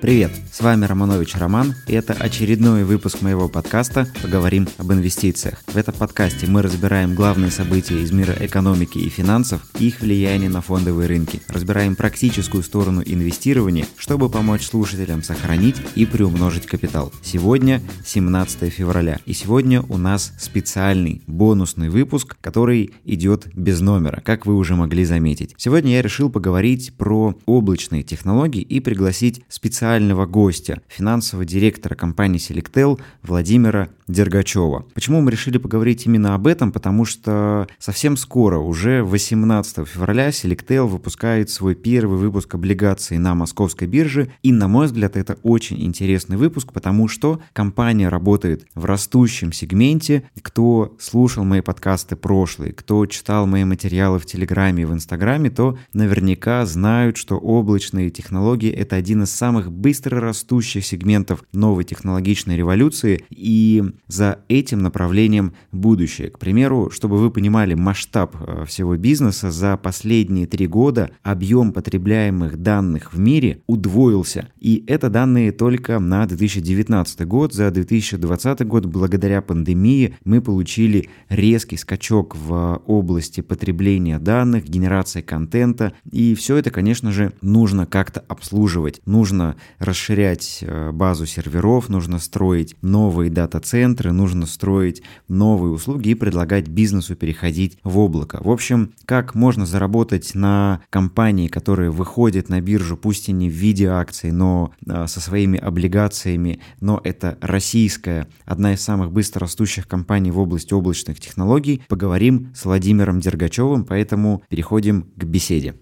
Привет, с вами Романович Роман, и это очередной выпуск моего подкаста «Поговорим об инвестициях». В этом подкасте мы разбираем главные события из мира экономики и финансов и их влияние на фондовые рынки. Разбираем практическую сторону инвестирования, чтобы помочь слушателям сохранить и приумножить капитал. Сегодня 17 февраля, и сегодня у нас специальный бонусный выпуск, который идет без номера, как вы уже могли заметить. Сегодня я решил поговорить про облачные технологии и пригласить специалистов специального гостя, финансового директора компании Selectel Владимира Дергачева. Почему мы решили поговорить именно об этом? Потому что совсем скоро, уже 18 февраля, Selectel выпускает свой первый выпуск облигаций на московской бирже. И, на мой взгляд, это очень интересный выпуск, потому что компания работает в растущем сегменте. Кто слушал мои подкасты прошлые, кто читал мои материалы в Телеграме и в Инстаграме, то наверняка знают, что облачные технологии — это один из самых быстро растущих сегментов новой технологичной революции и за этим направлением будущее. К примеру, чтобы вы понимали масштаб э, всего бизнеса, за последние три года объем потребляемых данных в мире удвоился. И это данные только на 2019 год. За 2020 год благодаря пандемии мы получили резкий скачок в области потребления данных, генерации контента. И все это, конечно же, нужно как-то обслуживать. Нужно расширять э, базу серверов, нужно строить новые дата-центры, нужно строить новые услуги и предлагать бизнесу переходить в облако. В общем, как можно заработать на компании, которые выходят на биржу, пусть и не в виде акций, но э, со своими облигациями, но это российская, одна из самых быстро растущих компаний в области облачных технологий, поговорим с Владимиром Дергачевым, поэтому переходим к беседе.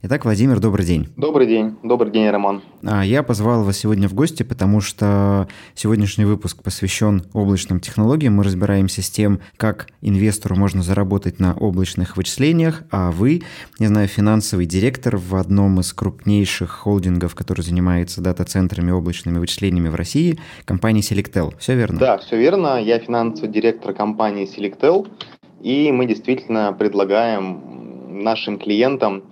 Итак, Владимир, добрый день. Добрый день. Добрый день, Роман. А, я позвал вас сегодня в гости, потому что сегодняшний выпуск посвящен облачным технологиям. Мы разбираемся с тем, как инвестору можно заработать на облачных вычислениях, а вы, не знаю, финансовый директор в одном из крупнейших холдингов, который занимается дата-центрами облачными вычислениями в России, компании Selectel. Все верно? Да, все верно. Я финансовый директор компании Selectel, и мы действительно предлагаем нашим клиентам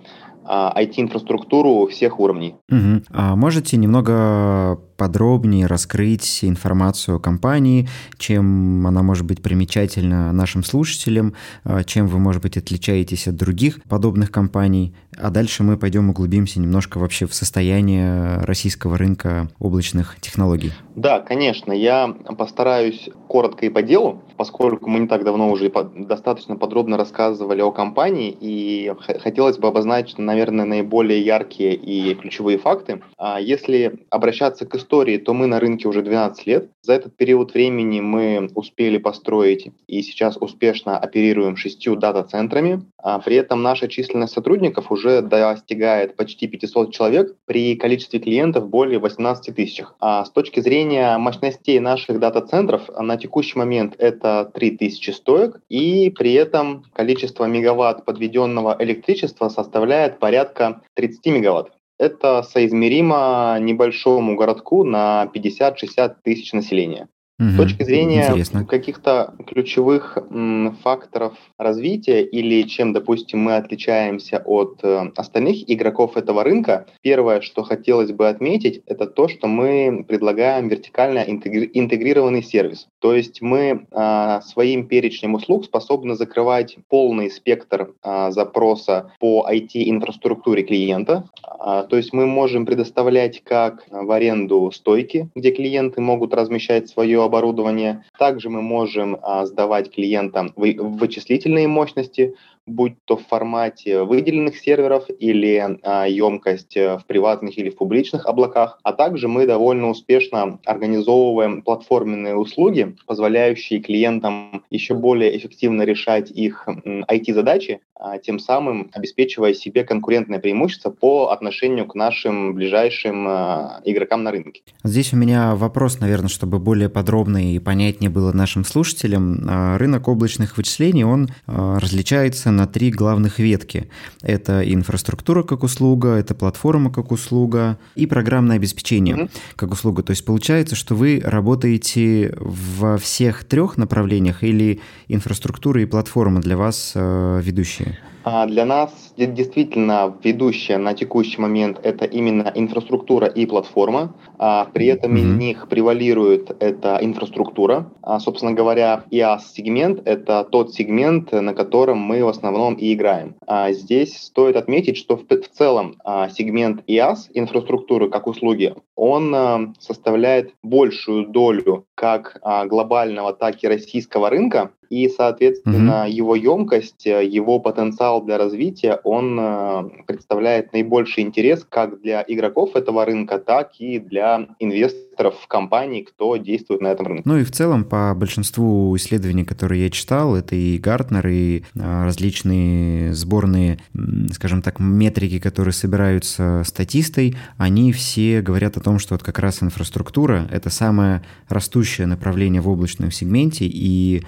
IT-инфраструктуру а, всех уровней. Угу. А можете немного подробнее раскрыть информацию о компании, чем она может быть примечательна нашим слушателям, а, чем вы, может быть, отличаетесь от других подобных компаний, а дальше мы пойдем углубимся немножко вообще в состояние российского рынка облачных технологий. Да, конечно, я постараюсь коротко и по делу, поскольку мы не так давно уже достаточно подробно рассказывали о компании, и хотелось бы обозначить, наверное, наиболее яркие и ключевые факты. А если обращаться к истории, то мы на рынке уже 12 лет. За этот период времени мы успели построить и сейчас успешно оперируем шестью дата-центрами. А при этом наша численность сотрудников уже достигает почти 500 человек при количестве клиентов более 18 тысяч. А с точки зрения мощностей наших дата-центров на текущий момент это 3000 стоек, и при этом количество мегаватт подведенного электричества составляет порядка 30 мегаватт. Это соизмеримо небольшому городку на 50-60 тысяч населения. Угу. С точки зрения каких-то ключевых факторов развития или чем, допустим, мы отличаемся от э, остальных игроков этого рынка, первое, что хотелось бы отметить, это то, что мы предлагаем вертикально интегри- интегрированный сервис. То есть мы э, своим перечнем услуг способны закрывать полный спектр э, запроса по IT-инфраструктуре клиента. Э, то есть мы можем предоставлять как в аренду стойки, где клиенты могут размещать свое оборудование. Также мы можем а, сдавать клиентам вычислительные мощности, будь то в формате выделенных серверов или а, емкость э, в приватных или в публичных облаках. А также мы довольно успешно организовываем платформенные услуги, позволяющие клиентам еще более эффективно решать их IT-задачи, а, тем самым обеспечивая себе конкурентное преимущество по отношению к нашим ближайшим а, игрокам на рынке. Здесь у меня вопрос, наверное, чтобы более подробно и понятнее было нашим слушателям. А, рынок облачных вычислений, он различается на три главных ветки. Это инфраструктура как услуга, это платформа как услуга и программное обеспечение mm-hmm. как услуга. То есть получается, что вы работаете во всех трех направлениях или инфраструктура и платформа для вас э, ведущие? А для нас действительно ведущая на текущий момент это именно инфраструктура и платформа. А при этом mm-hmm. из них превалирует это инфраструктура. А, собственно говоря, IaaS-сегмент – это тот сегмент, на котором мы в основном и играем. А здесь стоит отметить, что в, в целом сегмент IaaS, инфраструктуры как услуги, он составляет большую долю как глобального, так и российского рынка и, соответственно, угу. его емкость, э, его потенциал для развития, он э, представляет наибольший интерес как для игроков этого рынка, так и для инвесторов в компании, кто действует на этом рынке. Ну и в целом, по большинству исследований, которые я читал, это и Гартнер, и э, различные сборные, скажем так, метрики, которые собираются статистой, они все говорят о том, что вот как раз инфраструктура — это самое растущее направление в облачном сегменте, и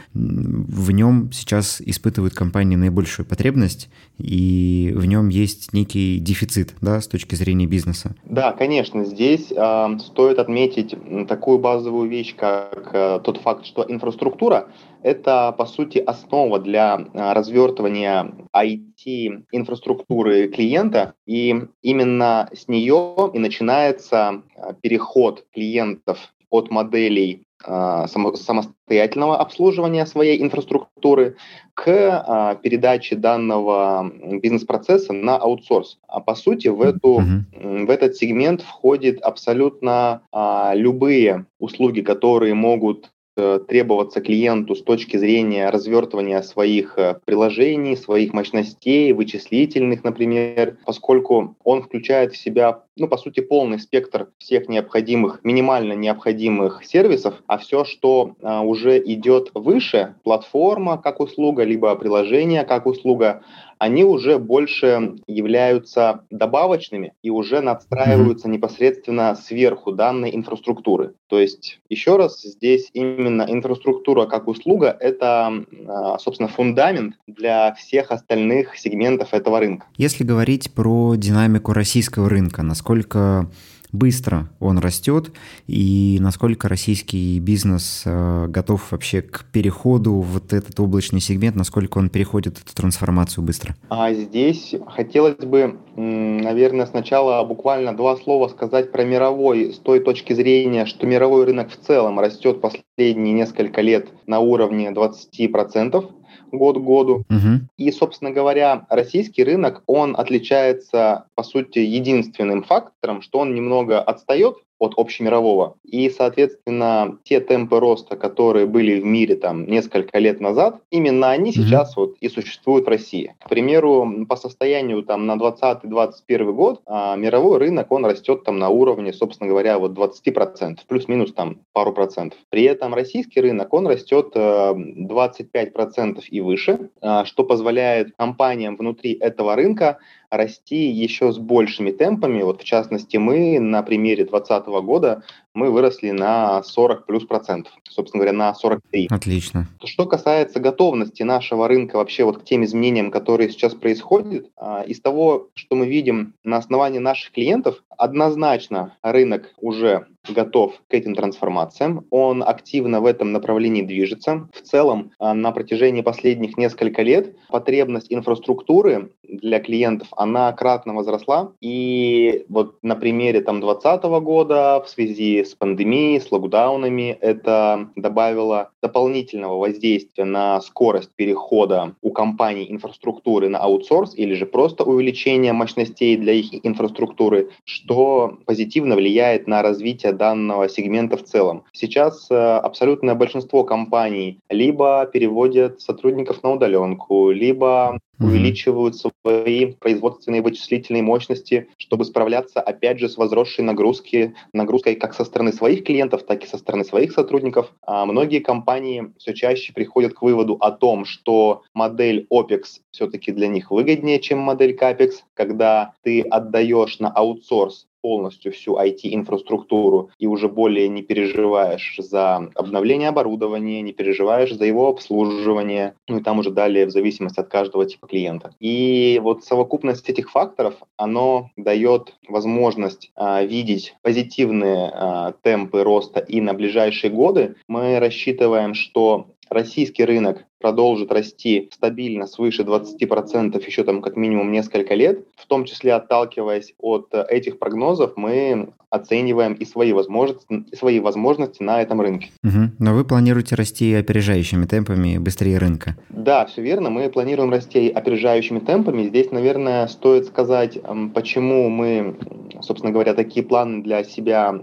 в нем сейчас испытывают компании наибольшую потребность, и в нем есть некий дефицит, да, с точки зрения бизнеса. Да, конечно, здесь э, стоит отметить такую базовую вещь, как э, тот факт, что инфраструктура это, по сути, основа для развертывания IT-инфраструктуры клиента, и именно с нее и начинается переход клиентов от моделей а, самостоятельного обслуживания своей инфраструктуры к а, передаче данного бизнес-процесса на аутсорс. А по сути в, эту, mm-hmm. в этот сегмент входит абсолютно а, любые услуги, которые могут требоваться клиенту с точки зрения развертывания своих э, приложений, своих мощностей, вычислительных, например, поскольку он включает в себя, ну, по сути, полный спектр всех необходимых, минимально необходимых сервисов, а все, что а, уже идет выше, платформа как услуга, либо приложение как услуга, они уже больше являются добавочными и уже надстраиваются mm-hmm. непосредственно сверху данной инфраструктуры. То есть, еще раз, здесь именно инфраструктура как услуга – это, а, собственно, фундамент для всех остальных сегментов этого рынка. Если говорить про динамику российского рынка, насколько быстро он растет и насколько российский бизнес э, готов вообще к переходу в вот этот облачный сегмент, насколько он переходит эту трансформацию быстро? А здесь хотелось бы, наверное, сначала буквально два слова сказать про мировой с той точки зрения, что мировой рынок в целом растет последние несколько лет на уровне 20% год к году. Угу. И, собственно говоря, российский рынок, он отличается, по сути, единственным фактором, что он немного отстает от общемирового. И, соответственно, те темпы роста, которые были в мире там несколько лет назад, именно они mm-hmm. сейчас вот и существуют в России. К примеру, по состоянию там на 2020-2021 год а, мировой рынок, он растет там на уровне, собственно говоря, вот 20%, плюс-минус там пару процентов. При этом российский рынок, он растет э, 25% и выше, э, что позволяет компаниям внутри этого рынка расти еще с большими темпами. Вот в частности, мы на примере 2020 года мы выросли на 40 плюс процентов, собственно говоря, на 43. Отлично. Что касается готовности нашего рынка вообще вот к тем изменениям, которые сейчас происходят, а, из того, что мы видим на основании наших клиентов, однозначно рынок уже готов к этим трансформациям, он активно в этом направлении движется. В целом, а, на протяжении последних нескольких лет потребность инфраструктуры для клиентов, она кратно возросла. И вот на примере там 2020 года в связи с пандемией, с локдаунами, это добавило дополнительного воздействия на скорость перехода у компаний инфраструктуры на аутсорс или же просто увеличение мощностей для их инфраструктуры, что позитивно влияет на развитие данного сегмента в целом. Сейчас э, абсолютное большинство компаний либо переводят сотрудников на удаленку, либо увеличивают свои производственные вычислительные мощности, чтобы справляться, опять же, с возросшей нагрузки, нагрузкой как со стороны своих клиентов, так и со стороны своих сотрудников. А многие компании все чаще приходят к выводу о том, что модель OPEX все-таки для них выгоднее, чем модель CAPEX, когда ты отдаешь на аутсорс полностью всю IT-инфраструктуру и уже более не переживаешь за обновление оборудования, не переживаешь за его обслуживание, ну и там уже далее в зависимости от каждого типа клиента. И вот совокупность этих факторов, оно дает возможность а, видеть позитивные а, темпы роста и на ближайшие годы. Мы рассчитываем, что российский рынок продолжит расти стабильно свыше 20% еще там как минимум несколько лет, в том числе отталкиваясь от э, этих прогнозов, мы оцениваем и свои возможности, и свои возможности на этом рынке. Угу. Но вы планируете расти опережающими темпами быстрее рынка? Да, все верно. Мы планируем расти опережающими темпами. Здесь, наверное, стоит сказать, почему мы, собственно говоря, такие планы для себя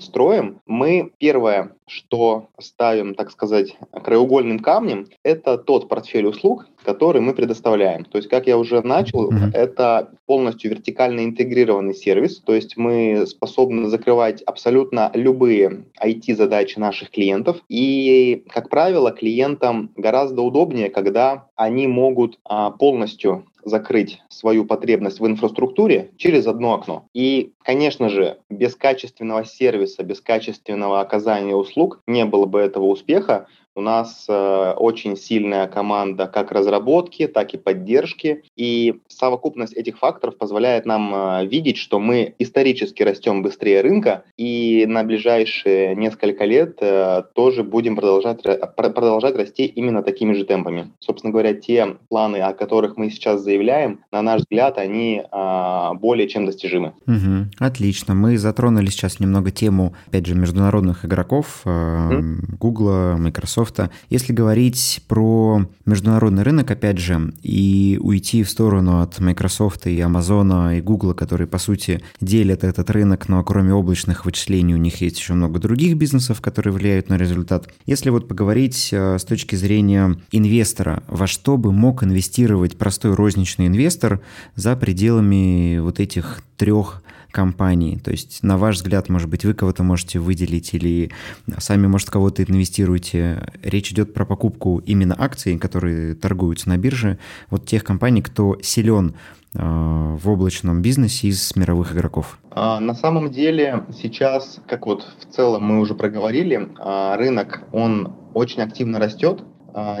строим. Мы, первое, что ставим, так сказать, краеугольным камнем, это тот портфель услуг, который мы предоставляем. То есть, как я уже начал, mm-hmm. это полностью вертикально интегрированный сервис, то есть мы способны закрывать абсолютно любые IT-задачи наших клиентов. И, как правило, клиентам гораздо удобнее, когда они могут а, полностью закрыть свою потребность в инфраструктуре через одно окно. И, конечно же, без качественного сервиса, без качественного оказания услуг не было бы этого успеха. У нас э, очень сильная команда как разработки, так и поддержки. И совокупность этих факторов позволяет нам э, видеть, что мы исторически растем быстрее рынка, и на ближайшие несколько лет э, тоже будем продолжать, продолжать расти именно такими же темпами. Собственно говоря, те планы, о которых мы сейчас заявляем, на наш взгляд, они э, более чем достижимы. Угу, отлично. Мы затронули сейчас немного тему, опять же, международных игроков, э, Google, Microsoft, Microsoft. Если говорить про международный рынок, опять же, и уйти в сторону от Microsoft и Amazon и Google, которые, по сути, делят этот рынок, но кроме облачных вычислений у них есть еще много других бизнесов, которые влияют на результат. Если вот поговорить э, с точки зрения инвестора, во что бы мог инвестировать простой розничный инвестор за пределами вот этих трех компании? То есть, на ваш взгляд, может быть, вы кого-то можете выделить или сами, может, кого-то инвестируете? Речь идет про покупку именно акций, которые торгуются на бирже, вот тех компаний, кто силен э, в облачном бизнесе из мировых игроков? А, на самом деле сейчас, как вот в целом мы уже проговорили, а, рынок, он очень активно растет,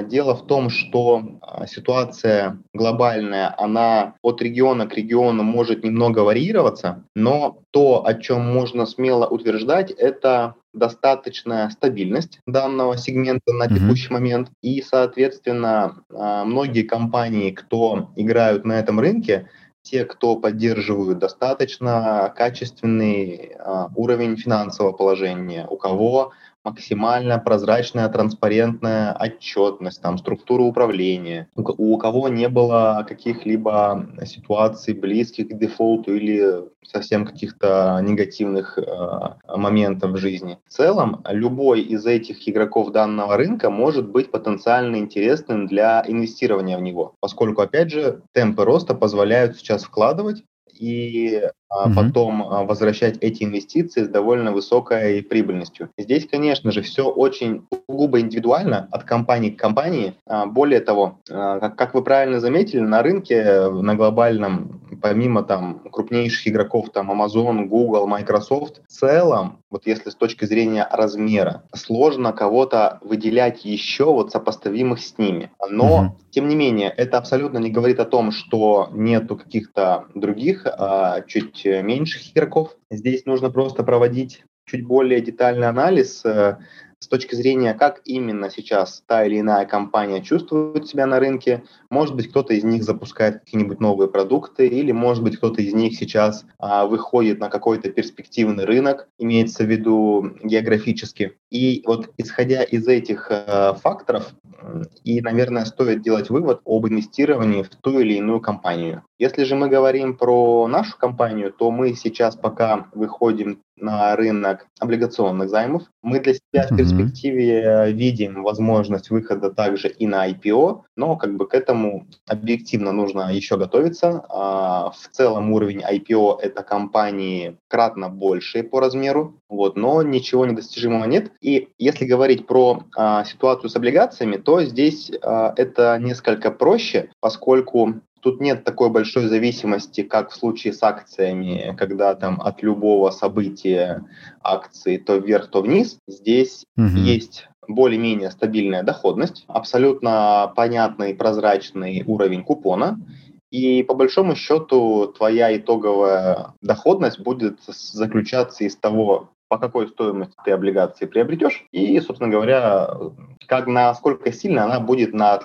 дело в том, что а, ситуация глобальная, она от региона к региону может немного варьироваться, но то, о чем можно смело утверждать, это достаточная стабильность данного сегмента на текущий mm-hmm. момент. И, соответственно, а, многие компании, кто играют на этом рынке, те, кто поддерживают достаточно качественный уровень финансового положения, у кого максимально прозрачная, транспарентная отчетность, там, структура управления, у, у кого не было каких-либо ситуаций близких к дефолту или совсем каких-то негативных э, моментов в жизни. В целом, любой из этих игроков данного рынка может быть потенциально интересным для инвестирования в него, поскольку, опять же, темпы роста позволяют сейчас вкладывать и а потом а, возвращать эти инвестиции с довольно высокой прибыльностью. Здесь, конечно же, все очень сугубо индивидуально от компании к компании. А, более того, как, как вы правильно заметили, на рынке, на глобальном, помимо там крупнейших игроков, там Amazon, Google, Microsoft, в целом, вот если с точки зрения размера, сложно кого-то выделять еще вот сопоставимых с ними. Но, uh-huh. тем не менее, это абсолютно не говорит о том, что нету каких-то других, чуть чуть меньших игроков. Здесь нужно просто проводить чуть более детальный анализ э, с точки зрения, как именно сейчас та или иная компания чувствует себя на рынке. Может быть, кто-то из них запускает какие-нибудь новые продукты, или, может быть, кто-то из них сейчас а, выходит на какой-то перспективный рынок, имеется в виду географически. И вот исходя из этих а, факторов, и, наверное, стоит делать вывод об инвестировании в ту или иную компанию. Если же мы говорим про нашу компанию, то мы сейчас пока выходим на рынок облигационных займов. Мы для себя в перспективе видим возможность выхода также и на IPO, но как бы к этому объективно нужно еще готовиться. А, в целом уровень IPO это компании кратно больше по размеру, вот, но ничего недостижимого нет. И если говорить про а, ситуацию с облигациями, то здесь а, это несколько проще, поскольку Тут нет такой большой зависимости, как в случае с акциями, когда там от любого события акции то вверх, то вниз. Здесь угу. есть более-менее стабильная доходность, абсолютно понятный прозрачный уровень купона, и по большому счету твоя итоговая доходность будет заключаться из того, по какой стоимости ты облигации приобретешь, и, собственно говоря, как насколько сильно она будет на,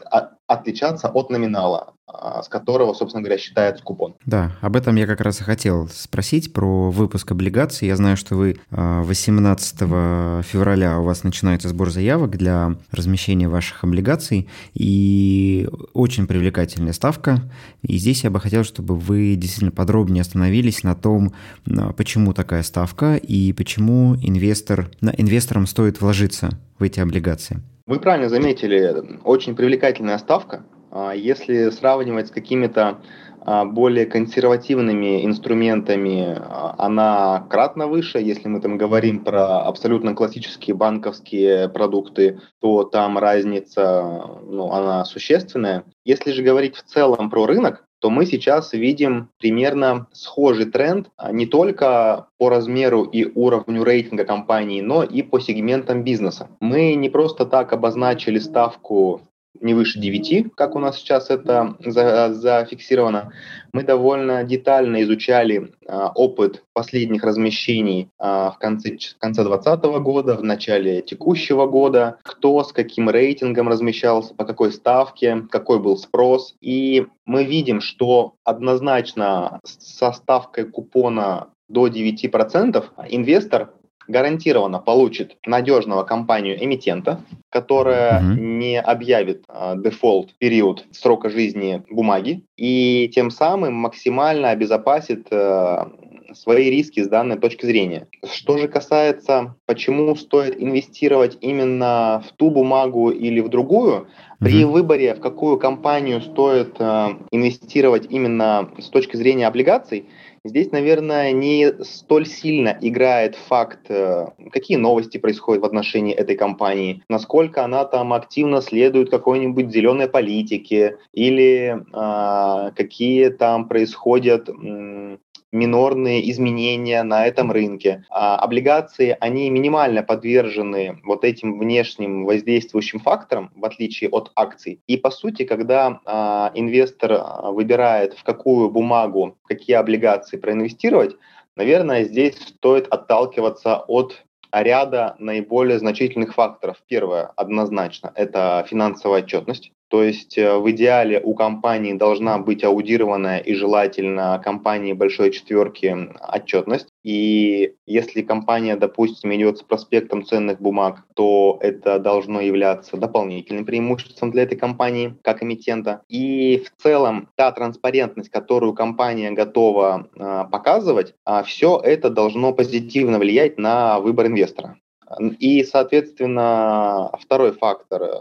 отличаться от номинала, а, с которого, собственно говоря, считается купон. Да, об этом я как раз и хотел спросить, про выпуск облигаций. Я знаю, что вы 18 а, февраля у вас начинается сбор заявок для размещения ваших облигаций, и очень привлекательная ставка. И здесь я бы хотел, чтобы вы действительно подробнее остановились на том, а, почему такая ставка и почему инвестор, инвесторам стоит вложиться в эти облигации. Вы правильно заметили, очень привлекательная ставка. А, если сравнивать с какими-то а, более консервативными инструментами, а, она кратно выше. Если мы там говорим про абсолютно классические банковские продукты, то там разница, ну, она существенная. Если же говорить в целом про рынок, то мы сейчас видим примерно схожий тренд а, не только по размеру и уровню рейтинга компании, но и по сегментам бизнеса. Мы не просто так обозначили ставку не выше 9, как у нас сейчас это за, зафиксировано. Мы довольно детально изучали а, опыт последних размещений а, в конце, в конце 2020 года, в начале текущего года, кто с каким рейтингом размещался, по какой ставке, какой был спрос. И мы видим, что однозначно со ставкой купона до 9% инвестор гарантированно получит надежного компанию-эмитента, которая угу. не объявит э, дефолт период срока жизни бумаги и тем самым максимально обезопасит э, свои риски с данной точки зрения. Что же касается, почему стоит инвестировать именно в ту бумагу или в другую, при выборе, в какую компанию стоит э, инвестировать именно с точки зрения облигаций, Здесь, наверное, не столь сильно играет факт, э, какие новости происходят в отношении этой компании, насколько она там активно следует какой-нибудь зеленой политике или э, какие там происходят минорные изменения на этом рынке. А облигации, они минимально подвержены вот этим внешним воздействующим факторам, в отличие от акций. И по сути, когда а, инвестор а, выбирает, в какую бумагу, какие облигации проинвестировать, наверное, здесь стоит отталкиваться от ряда наиболее значительных факторов. Первое, однозначно, это финансовая отчетность. То есть э, в идеале у компании должна быть аудированная и желательно компании большой четверки отчетность. И если компания, допустим, идет с проспектом ценных бумаг, то это должно являться дополнительным преимуществом для этой компании как эмитента. И в целом та транспарентность, которую компания готова э, показывать, э, а, все это должно позитивно влиять на выбор инвестора. И, соответственно, второй фактор э,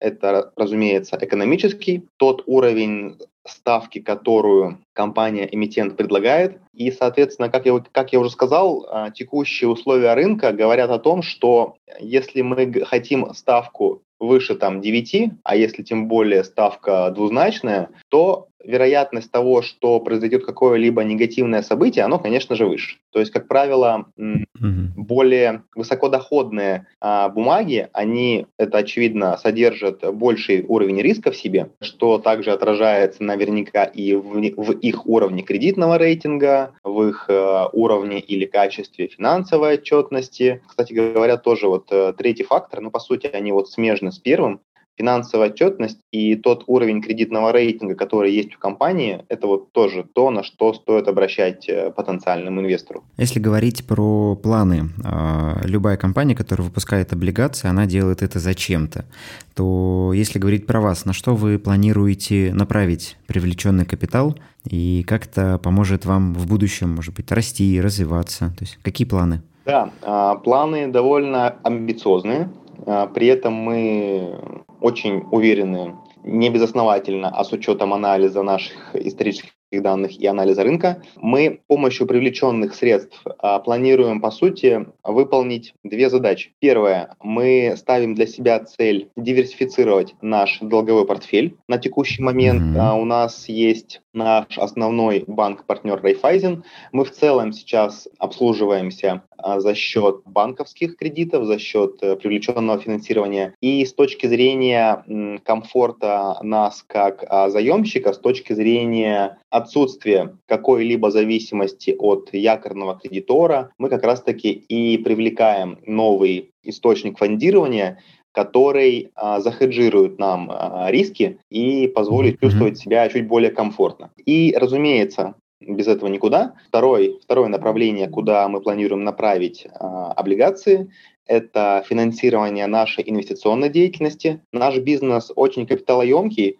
это, разумеется, экономический, тот уровень ставки, которую компания-эмитент предлагает. И, соответственно, как я, как я уже сказал, а, текущие условия рынка говорят о том, что если мы хотим ставку выше там 9, а если тем более ставка двузначная, то вероятность того, что произойдет какое-либо негативное событие, оно, конечно же, выше. То есть, как правило, mm-hmm. более высокодоходные а, бумаги, они, это очевидно, содержат больший уровень риска в себе, что также отражается наверняка и в, в их уровне кредитного рейтинга, в их э, уровне или качестве финансовой отчетности. Кстати говоря, тоже вот э, третий фактор, ну, по сути, они вот смежны с первым, финансовая отчетность и тот уровень кредитного рейтинга, который есть у компании, это вот тоже то, на что стоит обращать э, потенциальному инвестору. Если говорить про планы, а, любая компания, которая выпускает облигации, она делает это зачем-то. То если говорить про вас, на что вы планируете направить привлеченный капитал и как это поможет вам в будущем, может быть, расти, развиваться? То есть какие планы? Да, а, планы довольно амбициозные. А, при этом мы очень уверены, не безосновательно, а с учетом анализа наших исторических данных и анализа рынка. Мы с помощью привлеченных средств а, планируем, по сути, выполнить две задачи. Первое. Мы ставим для себя цель диверсифицировать наш долговой портфель. На текущий момент mm-hmm. у нас есть наш основной банк-партнер Райфайзен. Мы в целом сейчас обслуживаемся за счет банковских кредитов, за счет э, привлеченного финансирования. И с точки зрения комфорта нас как а, заемщика, с точки зрения отсутствия какой-либо зависимости от якорного кредитора, мы как раз-таки и привлекаем новый источник фондирования, который а, захеджирует нам а, риски и позволит mm-hmm. чувствовать себя чуть более комфортно. И, разумеется, без этого никуда. Второй, второе направление, куда мы планируем направить а, облигации, это финансирование нашей инвестиционной деятельности. Наш бизнес очень капиталоемкий.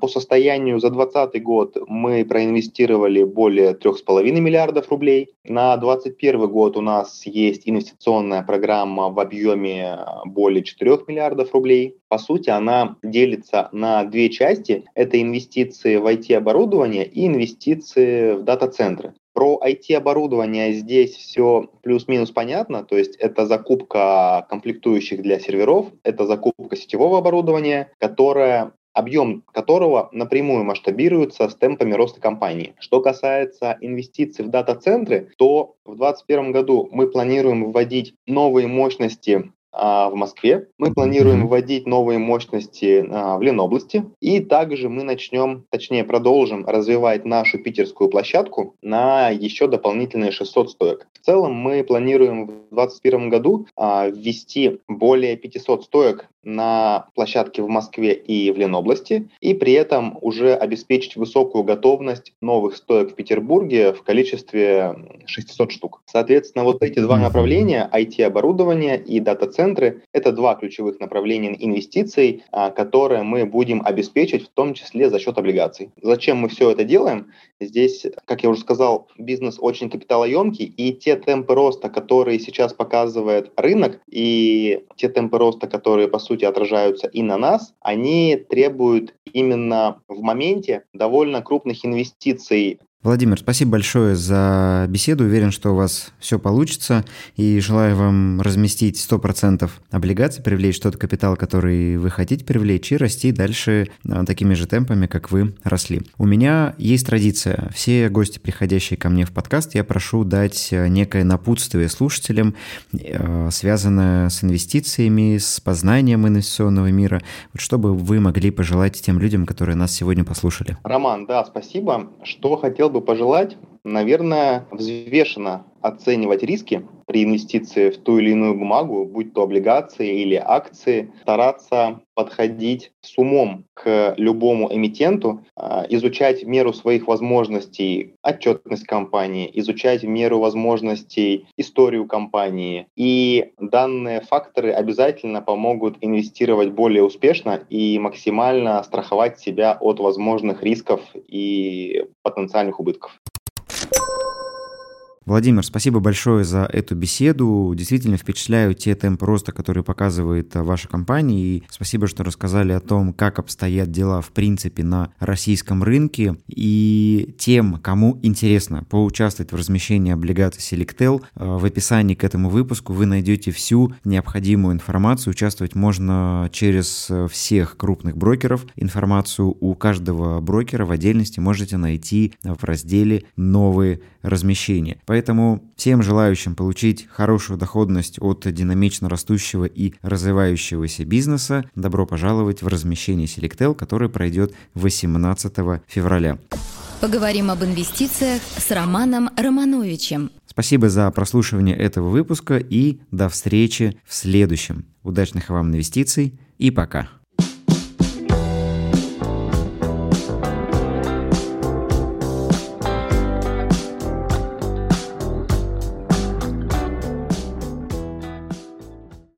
По состоянию за 2020 год мы проинвестировали более 3,5 миллиардов рублей. На 2021 год у нас есть инвестиционная программа в объеме более 4 миллиардов рублей. По сути, она делится на две части. Это инвестиции в IT-оборудование и инвестиции в дата-центры. Про IT-оборудование здесь все плюс-минус понятно, то есть это закупка комплектующих для серверов, это закупка сетевого оборудования, которое объем которого напрямую масштабируется с темпами роста компании. Что касается инвестиций в дата-центры, то в 2021 году мы планируем вводить новые мощности в Москве. Мы планируем вводить новые мощности а, в Ленобласти. И также мы начнем, точнее продолжим развивать нашу питерскую площадку на еще дополнительные 600 стоек. В целом мы планируем в 2021 году а, ввести более 500 стоек на площадке в Москве и в Ленобласти, и при этом уже обеспечить высокую готовность новых стоек в Петербурге в количестве 600 штук. Соответственно, вот эти два направления, IT-оборудование и дата-центры, это два ключевых направления инвестиций, а, которые мы будем обеспечить в том числе за счет облигаций. Зачем мы все это делаем? Здесь, как я уже сказал, бизнес очень капиталоемкий, и те темпы роста, которые сейчас показывает рынок, и те темпы роста, которые, по сути, отражаются и на нас, они требуют именно в моменте довольно крупных инвестиций Владимир, спасибо большое за беседу. Уверен, что у вас все получится. И желаю вам разместить 100% облигаций, привлечь тот капитал, который вы хотите привлечь, и расти дальше а, такими же темпами, как вы росли. У меня есть традиция. Все гости, приходящие ко мне в подкаст, я прошу дать а, некое напутствие слушателям, а, связанное с инвестициями, с познанием инвестиционного мира, чтобы вы могли пожелать тем людям, которые нас сегодня послушали. Роман, да, спасибо. Что хотел бы пожелать, наверное, взвешенно оценивать риски при инвестиции в ту или иную бумагу, будь то облигации или акции, стараться подходить с умом к любому эмитенту, а, изучать в меру своих возможностей отчетность компании, изучать в меру возможностей историю компании. И данные факторы обязательно помогут инвестировать более успешно и максимально страховать себя от возможных рисков и потенциальных убытков. Владимир, спасибо большое за эту беседу. Действительно впечатляют те темпы роста, которые показывает э, ваша компания. И спасибо, что рассказали о том, как обстоят дела в принципе на российском рынке. И тем, кому интересно поучаствовать в размещении облигаций Selectel, э, в описании к этому выпуску вы найдете всю необходимую информацию. Участвовать можно через э, всех крупных брокеров. Информацию у каждого брокера в отдельности можете найти в разделе «Новые размещения». Поэтому всем желающим получить хорошую доходность от динамично растущего и развивающегося бизнеса, добро пожаловать в размещение Selectel, которое пройдет 18 февраля. Поговорим об инвестициях с Романом Романовичем. Спасибо за прослушивание этого выпуска и до встречи в следующем. Удачных вам инвестиций и пока.